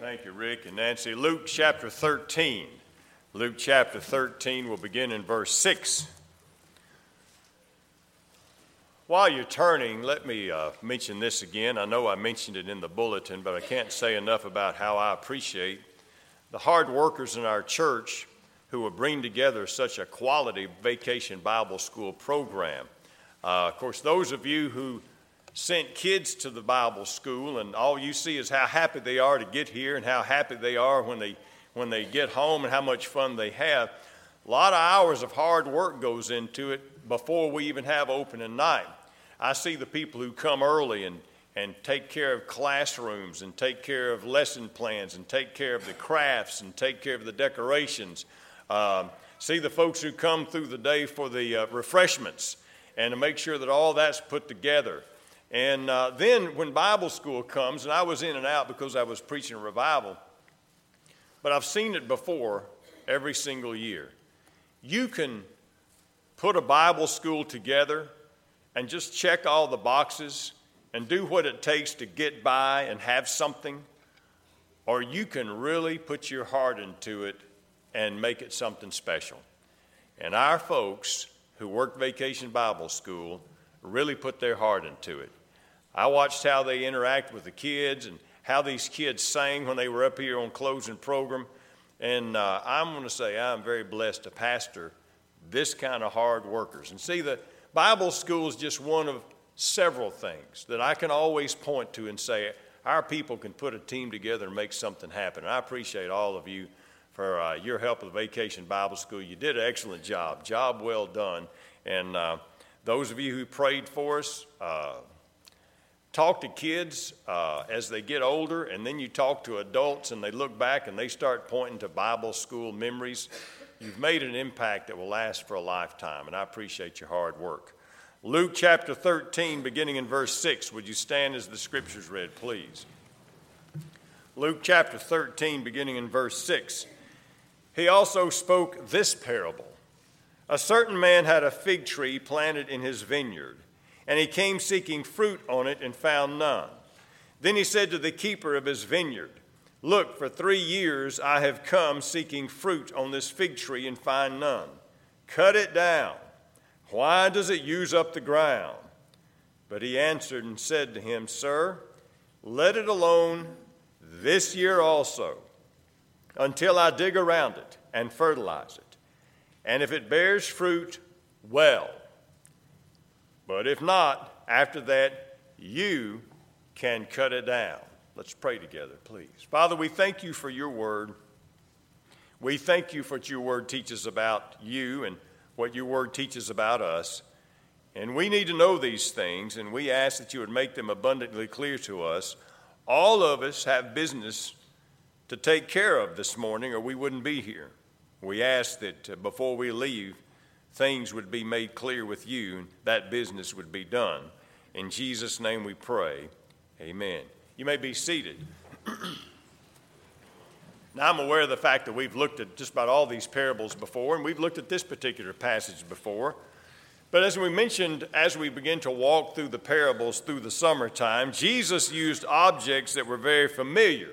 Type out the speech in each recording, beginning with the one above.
Thank you, Rick and Nancy. Luke chapter 13. Luke chapter 13 will begin in verse 6. While you're turning, let me uh, mention this again. I know I mentioned it in the bulletin, but I can't say enough about how I appreciate the hard workers in our church who will bring together such a quality vacation Bible school program. Uh, of course, those of you who sent kids to the Bible school, and all you see is how happy they are to get here and how happy they are when they, when they get home and how much fun they have. A lot of hours of hard work goes into it before we even have opening night. I see the people who come early and, and take care of classrooms and take care of lesson plans and take care of the crafts and take care of the decorations. Um, see the folks who come through the day for the uh, refreshments and to make sure that all that's put together. And uh, then when Bible school comes, and I was in and out because I was preaching revival, but I've seen it before every single year. You can put a Bible school together and just check all the boxes and do what it takes to get by and have something, or you can really put your heart into it and make it something special. And our folks who work Vacation Bible School really put their heart into it. I watched how they interact with the kids and how these kids sang when they were up here on closing program. And uh, I'm going to say I'm very blessed to pastor this kind of hard workers. And see, the Bible school is just one of several things that I can always point to and say, our people can put a team together and make something happen. And I appreciate all of you for uh, your help with Vacation Bible School. You did an excellent job, job well done. And uh, those of you who prayed for us, uh, talk to kids uh, as they get older, and then you talk to adults and they look back and they start pointing to Bible school memories. You've made an impact that will last for a lifetime, and I appreciate your hard work. Luke chapter 13, beginning in verse 6. Would you stand as the scriptures read, please? Luke chapter 13, beginning in verse 6. He also spoke this parable A certain man had a fig tree planted in his vineyard and he came seeking fruit on it and found none. Then he said to the keeper of his vineyard, Look, for three years I have come seeking fruit on this fig tree and find none. Cut it down. Why does it use up the ground? But he answered and said to him, Sir, let it alone this year also, until I dig around it and fertilize it. And if it bears fruit, well. But if not, after that, you can cut it down. Let's pray together, please. Father, we thank you for your word. We thank you for what your word teaches about you and what your word teaches about us. And we need to know these things, and we ask that you would make them abundantly clear to us. All of us have business to take care of this morning, or we wouldn't be here. We ask that uh, before we leave, things would be made clear with you, and that business would be done. In Jesus' name we pray. Amen. You may be seated. now, I'm aware of the fact that we've looked at just about all these parables before, and we've looked at this particular passage before. But as we mentioned, as we begin to walk through the parables through the summertime, Jesus used objects that were very familiar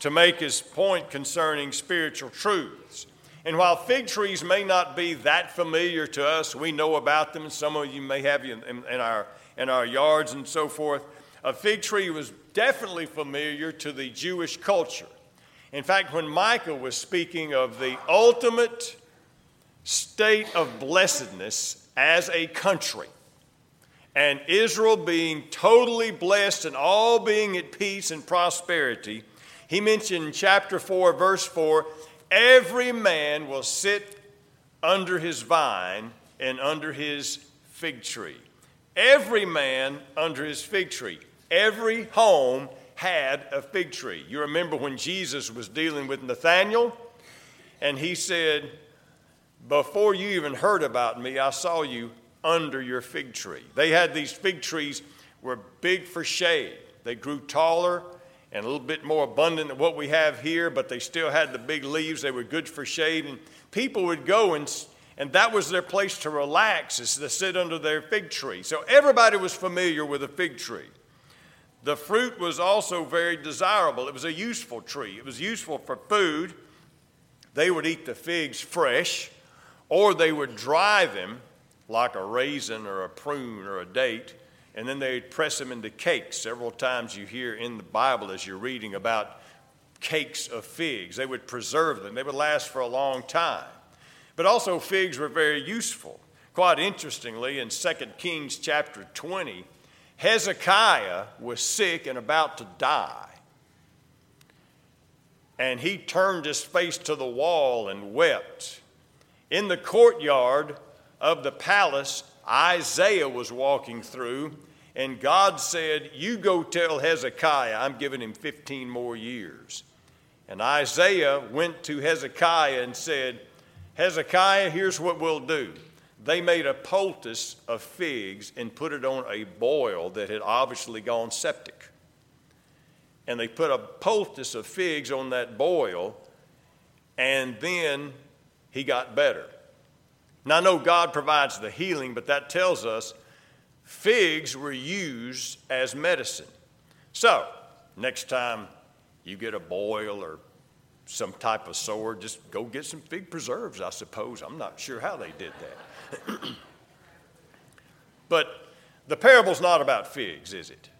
to make his point concerning spiritual truths. And while fig trees may not be that familiar to us, we know about them, some of you may have in, in, in, our, in our yards and so forth. A fig tree was definitely familiar to the Jewish culture. In fact, when Micah was speaking of the ultimate state of blessedness as a country, and Israel being totally blessed and all being at peace and prosperity, he mentioned in chapter 4, verse 4, Every man will sit under his vine and under his fig tree. Every man under his fig tree. Every home had a fig tree. You remember when Jesus was dealing with Nathanael and he said, Before you even heard about me, I saw you under your fig tree. They had these fig trees were big for shade. They grew taller and a little bit more abundant than what we have here, but they still had the big leaves. They were good for shade. And people would go, and, and that was their place to relax, is to sit under their fig tree. So everybody was familiar with a fig tree. The fruit was also very desirable. It was a useful tree, it was useful for food. They would eat the figs fresh, or they would dry them like a raisin or a prune or a date, and then they'd press them into cakes. Several times you hear in the Bible as you're reading about cakes of figs. They would preserve them, they would last for a long time. But also, figs were very useful. Quite interestingly, in 2 Kings chapter 20, Hezekiah was sick and about to die. And he turned his face to the wall and wept. In the courtyard of the palace, Isaiah was walking through, and God said, You go tell Hezekiah, I'm giving him 15 more years. And Isaiah went to Hezekiah and said, Hezekiah, here's what we'll do. They made a poultice of figs and put it on a boil that had obviously gone septic. And they put a poultice of figs on that boil, and then he got better. Now, I know God provides the healing, but that tells us figs were used as medicine. So, next time you get a boil or some type of sore, just go get some fig preserves, I suppose. I'm not sure how they did that. but the parable's not about figs, is it?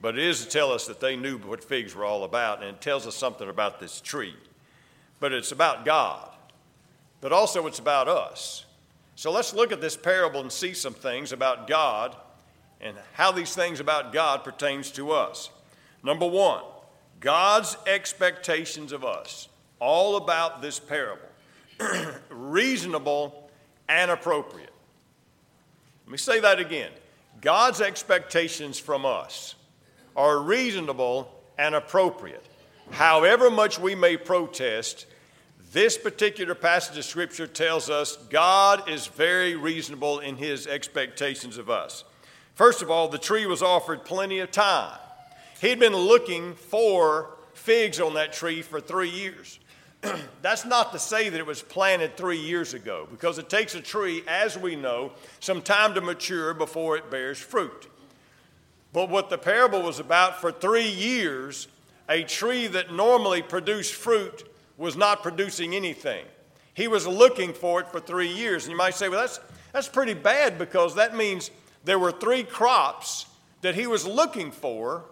But it is to tell us that they knew what figs were all about, and it tells us something about this tree. But it's about God, but also it's about us. So let's look at this parable and see some things about God and how these things about God pertains to us. Number 1, God's expectations of us. All about this parable. Reasonable and appropriate. Let me say that again. God's expectations from us are reasonable and appropriate. However much we may protest, this particular passage of Scripture tells us God is very reasonable in his expectations of us. First of all, the tree was offered plenty of time. He'd been looking for figs on that tree for three years. That's not to say that it was planted three years ago, because it takes a tree, as we know, some time to mature before it bears fruit. But what the parable was about for three years, a tree that normally produced fruit was not producing anything. He was looking for it for three years. And you might say, well, that's, that's pretty bad because that means there were three crops that he was looking for,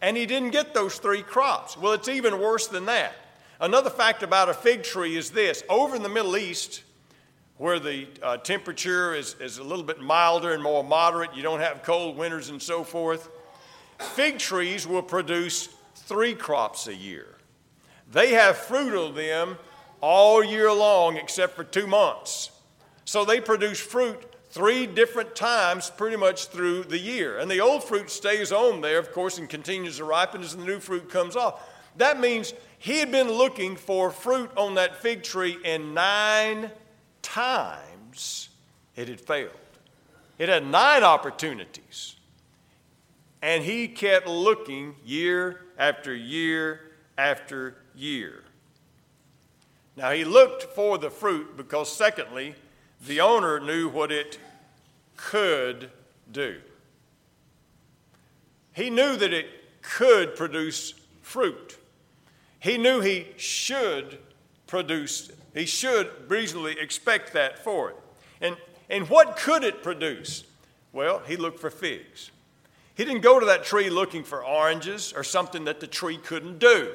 and he didn't get those three crops. Well, it's even worse than that. Another fact about a fig tree is this over in the Middle East, where the uh, temperature is, is a little bit milder and more moderate, you don't have cold winters and so forth, fig trees will produce three crops a year. They have fruit of them all year long except for two months. So they produce fruit three different times pretty much through the year. And the old fruit stays on there, of course, and continues to ripen as the new fruit comes off. That means he had been looking for fruit on that fig tree, and nine times it had failed. It had nine opportunities. And he kept looking year after year after year. Now, he looked for the fruit because, secondly, the owner knew what it could do. He knew that it could produce fruit. He knew he should produce, he should reasonably expect that for it. And, and what could it produce? Well, he looked for figs. He didn't go to that tree looking for oranges or something that the tree couldn't do.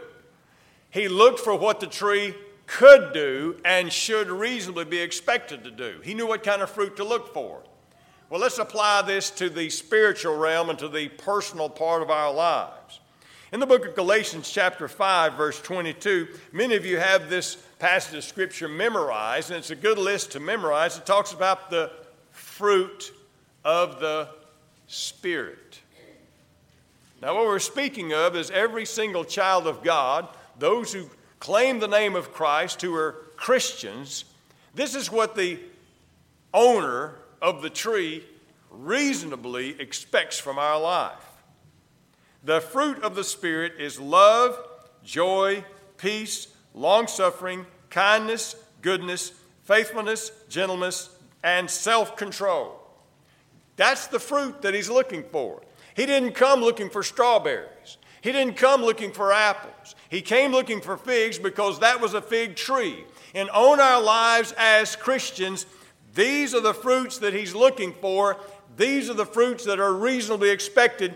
He looked for what the tree could do and should reasonably be expected to do. He knew what kind of fruit to look for. Well, let's apply this to the spiritual realm and to the personal part of our lives. In the book of Galatians, chapter 5, verse 22, many of you have this passage of Scripture memorized, and it's a good list to memorize. It talks about the fruit of the Spirit. Now, what we're speaking of is every single child of God those who claim the name of Christ, who are Christians, this is what the owner of the tree reasonably expects from our life. The fruit of the Spirit is love, joy, peace, long suffering, kindness, goodness, faithfulness, gentleness, and self control. That's the fruit that he's looking for. He didn't come looking for strawberries. He didn't come looking for apples. He came looking for figs because that was a fig tree. And on our lives as Christians, these are the fruits that He's looking for. These are the fruits that are reasonably expected.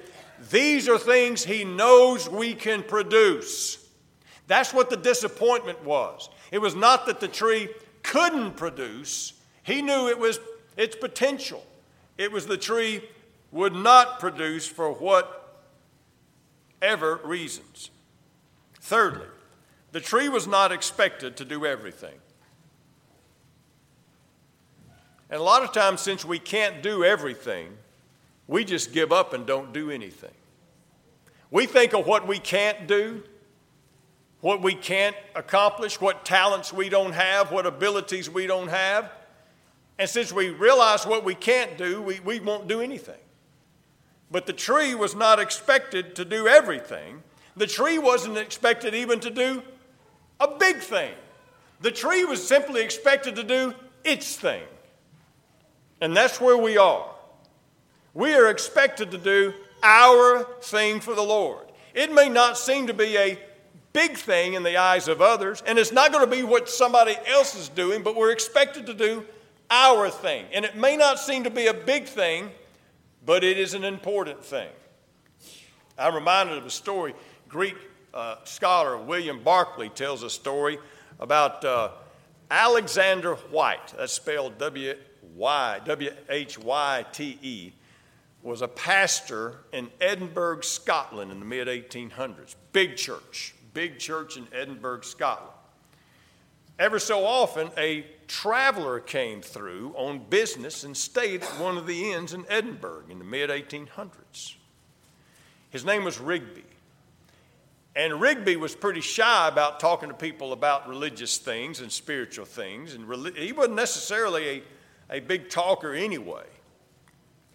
These are things He knows we can produce. That's what the disappointment was. It was not that the tree couldn't produce, He knew it was its potential. It was the tree would not produce for whatever reasons. Thirdly, the tree was not expected to do everything. And a lot of times, since we can't do everything, we just give up and don't do anything. We think of what we can't do, what we can't accomplish, what talents we don't have, what abilities we don't have. And since we realize what we can't do, we, we won't do anything. But the tree was not expected to do everything. The tree wasn't expected even to do a big thing. The tree was simply expected to do its thing. And that's where we are. We are expected to do our thing for the Lord. It may not seem to be a big thing in the eyes of others, and it's not going to be what somebody else is doing, but we're expected to do our thing. And it may not seem to be a big thing, but it is an important thing. I'm reminded of a story. Greek uh, scholar William Barclay tells a story about uh, Alexander Whyte, That's spelled W Y W H Y T E. Was a pastor in Edinburgh, Scotland, in the mid 1800s. Big church, big church in Edinburgh, Scotland. Ever so often, a traveler came through on business and stayed at one of the inns in Edinburgh in the mid 1800s. His name was Rigby. And Rigby was pretty shy about talking to people about religious things and spiritual things. And he wasn't necessarily a, a big talker anyway.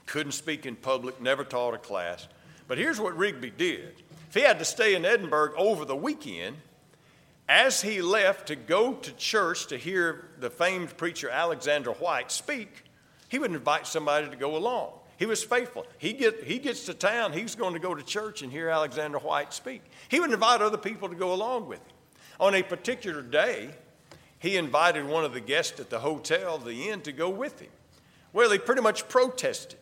Couldn't speak in public, never taught a class. But here's what Rigby did if he had to stay in Edinburgh over the weekend, as he left to go to church to hear the famed preacher Alexander Whyte speak, he would invite somebody to go along. He was faithful. He, get, he gets to town, he's going to go to church and hear Alexander Whyte speak. He would invite other people to go along with him. On a particular day, he invited one of the guests at the hotel, the inn, to go with him. Well, he pretty much protested,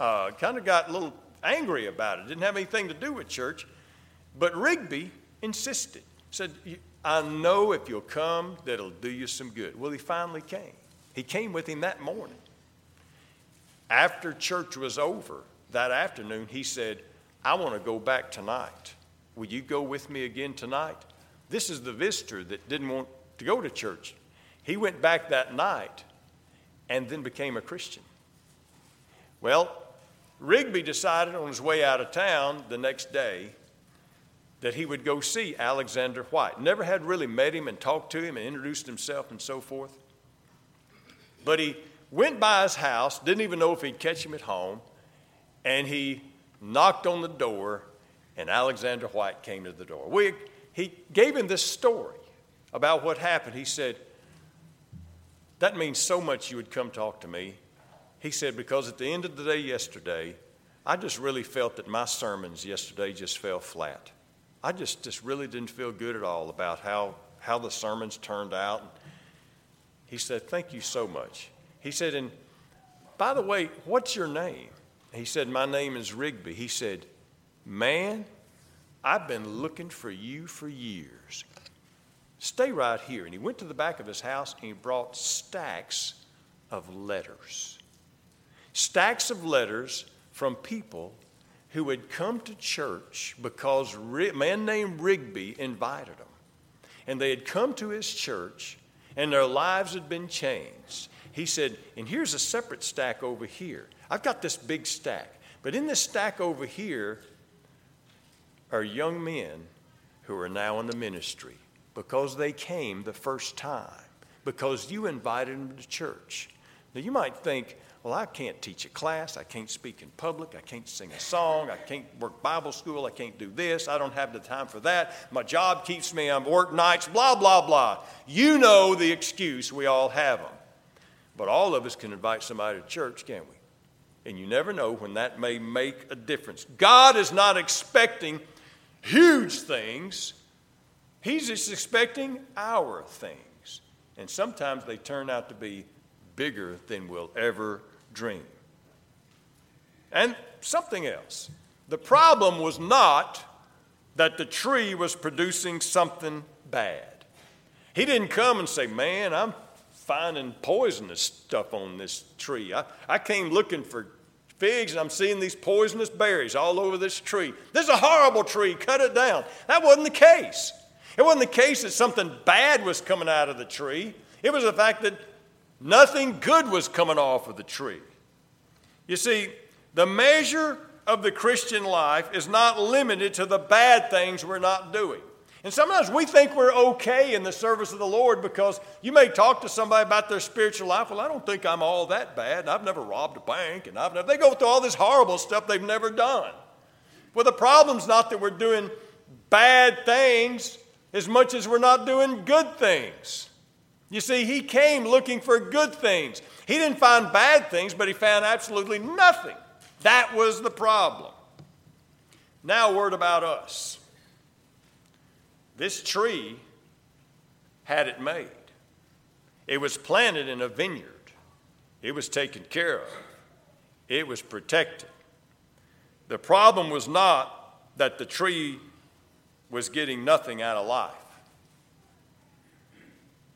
uh, kind of got a little angry about it, didn't have anything to do with church. But Rigby insisted said, I know if you'll come, that'll do you some good. Well, he finally came. He came with him that morning. After church was over that afternoon, he said, I want to go back tonight. Will you go with me again tonight? This is the visitor that didn't want to go to church. He went back that night and then became a Christian. Well, Rigby decided on his way out of town the next day that he would go see Alexander Whyte. Never had really met him and talked to him and introduced himself and so forth. But he went by his house, didn't even know if he'd catch him at home, and he knocked on the door, and Alexander White came to the door. We, he gave him this story about what happened. He said, That means so much you would come talk to me. He said, Because at the end of the day yesterday, I just really felt that my sermons yesterday just fell flat. I just, just really didn't feel good at all about how, how the sermons turned out. He said, Thank you so much. He said, And by the way, what's your name? He said, My name is Rigby. He said, Man, I've been looking for you for years. Stay right here. And he went to the back of his house and he brought stacks of letters. Stacks of letters from people who had come to church because a man named Rigby invited them. And they had come to his church and their lives had been changed. He said, And here's a separate stack over here. I've got this big stack. But in this stack over here are young men who are now in the ministry because they came the first time, because you invited them to church. Now you might think, well, I can't teach a class. I can't speak in public. I can't sing a song. I can't work Bible school. I can't do this. I don't have the time for that. My job keeps me on work nights, blah, blah, blah. You know the excuse. We all have them. But all of us can invite somebody to church, can't we? And you never know when that may make a difference. God is not expecting huge things, He's just expecting our things. And sometimes they turn out to be bigger than we'll ever dream. And something else. The problem was not that the tree was producing something bad. He didn't come and say, Man, I'm finding poisonous stuff on this tree. I, I came looking for figs and I'm seeing these poisonous berries all over this tree. This is a horrible tree, cut it down. That wasn't the case. It wasn't the case that something bad was coming out of the tree, it was the fact that nothing good was coming off of the tree. You see, the measure of the Christian life is not limited to the bad things we're not doing. And sometimes we think we're okay in the service of the Lord because you may talk to somebody about their spiritual life. Well, I don't think I'm all that bad. I've never robbed a bank, and I've never. They go through all this horrible stuff they've never done. Well, the problem's not that we're doing bad things as much as we're not doing good things. You see, he came looking for good things. He didn't find bad things, but he found absolutely nothing. That was the problem. Now, a word about us. This tree had it made. It was planted in a vineyard, it was taken care of, it was protected. The problem was not that the tree was getting nothing out of life.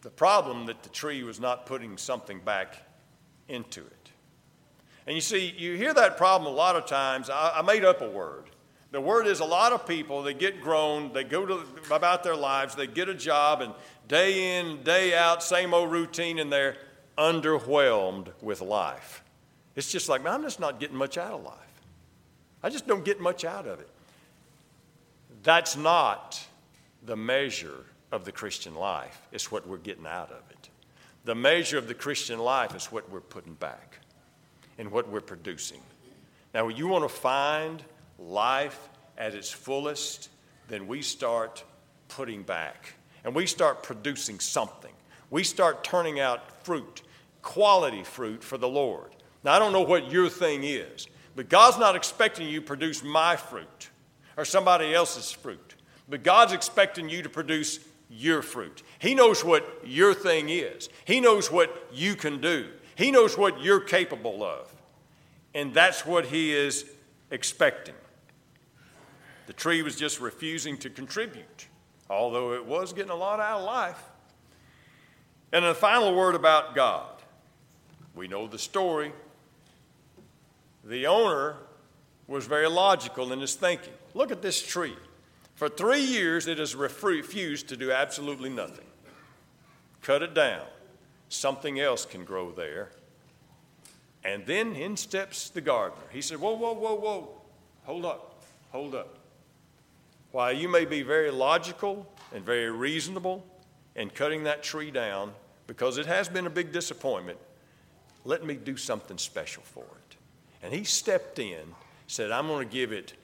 The problem that the tree was not putting something back into it. And you see, you hear that problem a lot of times. I, I made up a word. The word is a lot of people, they get grown, they go to, about their lives, they get a job, and day in, day out, same old routine, and they're underwhelmed with life. It's just like, man, I'm just not getting much out of life. I just don't get much out of it. That's not the measure of the Christian life, is what we're getting out of it. The measure of the Christian life is what we're putting back and what we're producing. Now, when you want to find life at its fullest, then we start putting back and we start producing something. We start turning out fruit, quality fruit for the Lord. Now, I don't know what your thing is, but God's not expecting you to produce my fruit or somebody else's fruit, but God's expecting you to produce your fruit. He knows what your thing is, He knows what you can do, He knows what you're capable of. And that's what He is expecting. The tree was just refusing to contribute, although it was getting a lot out of life. And a final word about God. We know the story. The owner was very logical in his thinking. Look at this tree. For three years, it has refused to do absolutely nothing. Cut it down. Something else can grow there. And then in steps the gardener. He said, Whoa, whoa, whoa, whoa. Hold up. Hold up. While you may be very logical and very reasonable in cutting that tree down, because it has been a big disappointment, let me do something special for it. And he stepped in, said, I'm going to give it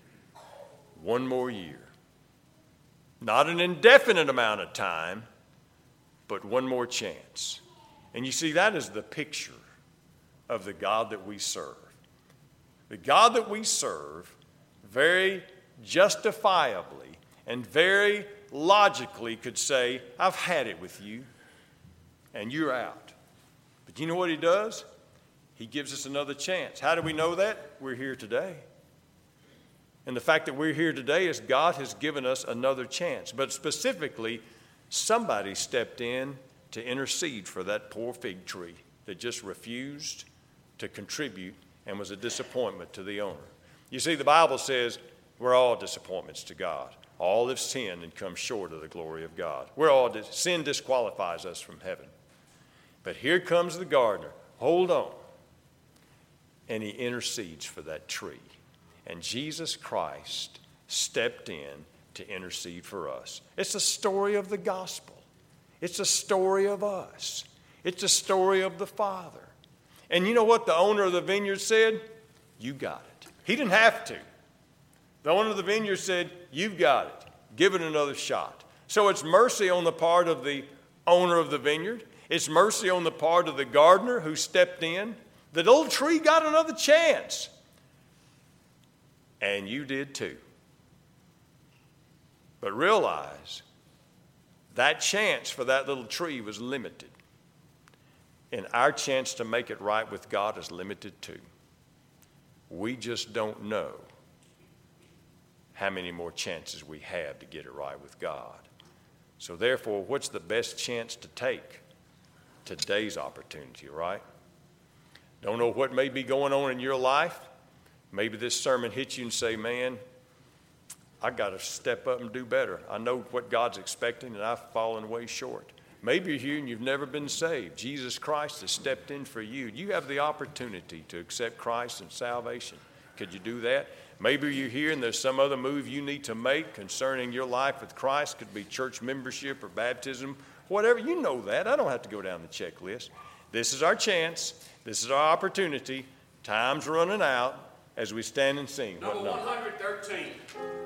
one more year. Not an indefinite amount of time, but one more chance. And you see, that is the picture of the God that we serve. The God that we serve very justifiably and very logically could say, I've had it with you, and you're out. But you know what he does? He gives us another chance. How do we know that? We're here today. And the fact that we're here today is God has given us another chance. But specifically, somebody stepped in to intercede for that poor fig tree that just refused to contribute and was a disappointment to the owner. You see, the Bible says we're all disappointments to God. All have sinned and come short of the glory of God. We're all sin disqualifies us from heaven. But here comes the gardener. Hold on. And he intercedes for that tree. And Jesus Christ stepped in to intercede for us. It's a story of the gospel. It's a story of us. It's a story of the Father. And you know what the owner of the vineyard said? You got it. He didn't have to. The owner of the vineyard said, You've got it. Give it another shot. So it's mercy on the part of the owner of the vineyard. It's mercy on the part of the gardener who stepped in The little tree got another chance. And you did too. But realize that chance for that little tree was limited. And our chance to make it right with God is limited too. We just don't know how many more chances we have to get it right with God. So, therefore, what's the best chance to take? Today's opportunity, right? Don't know what may be going on in your life. Maybe this sermon hits you and say, man, I got to step up and do better. I know what God's expecting, and I've fallen way short. Maybe you're here and you've never been saved. Jesus Christ has stepped in for you. You have the opportunity to accept Christ and salvation. Could you do that? Maybe you're here and there's some other move you need to make concerning your life with Christ. Could be church membership or baptism, whatever. You know that. I don't have to go down the checklist. This is our chance. This is our opportunity. Time's running out as we stand and sing. Number 113.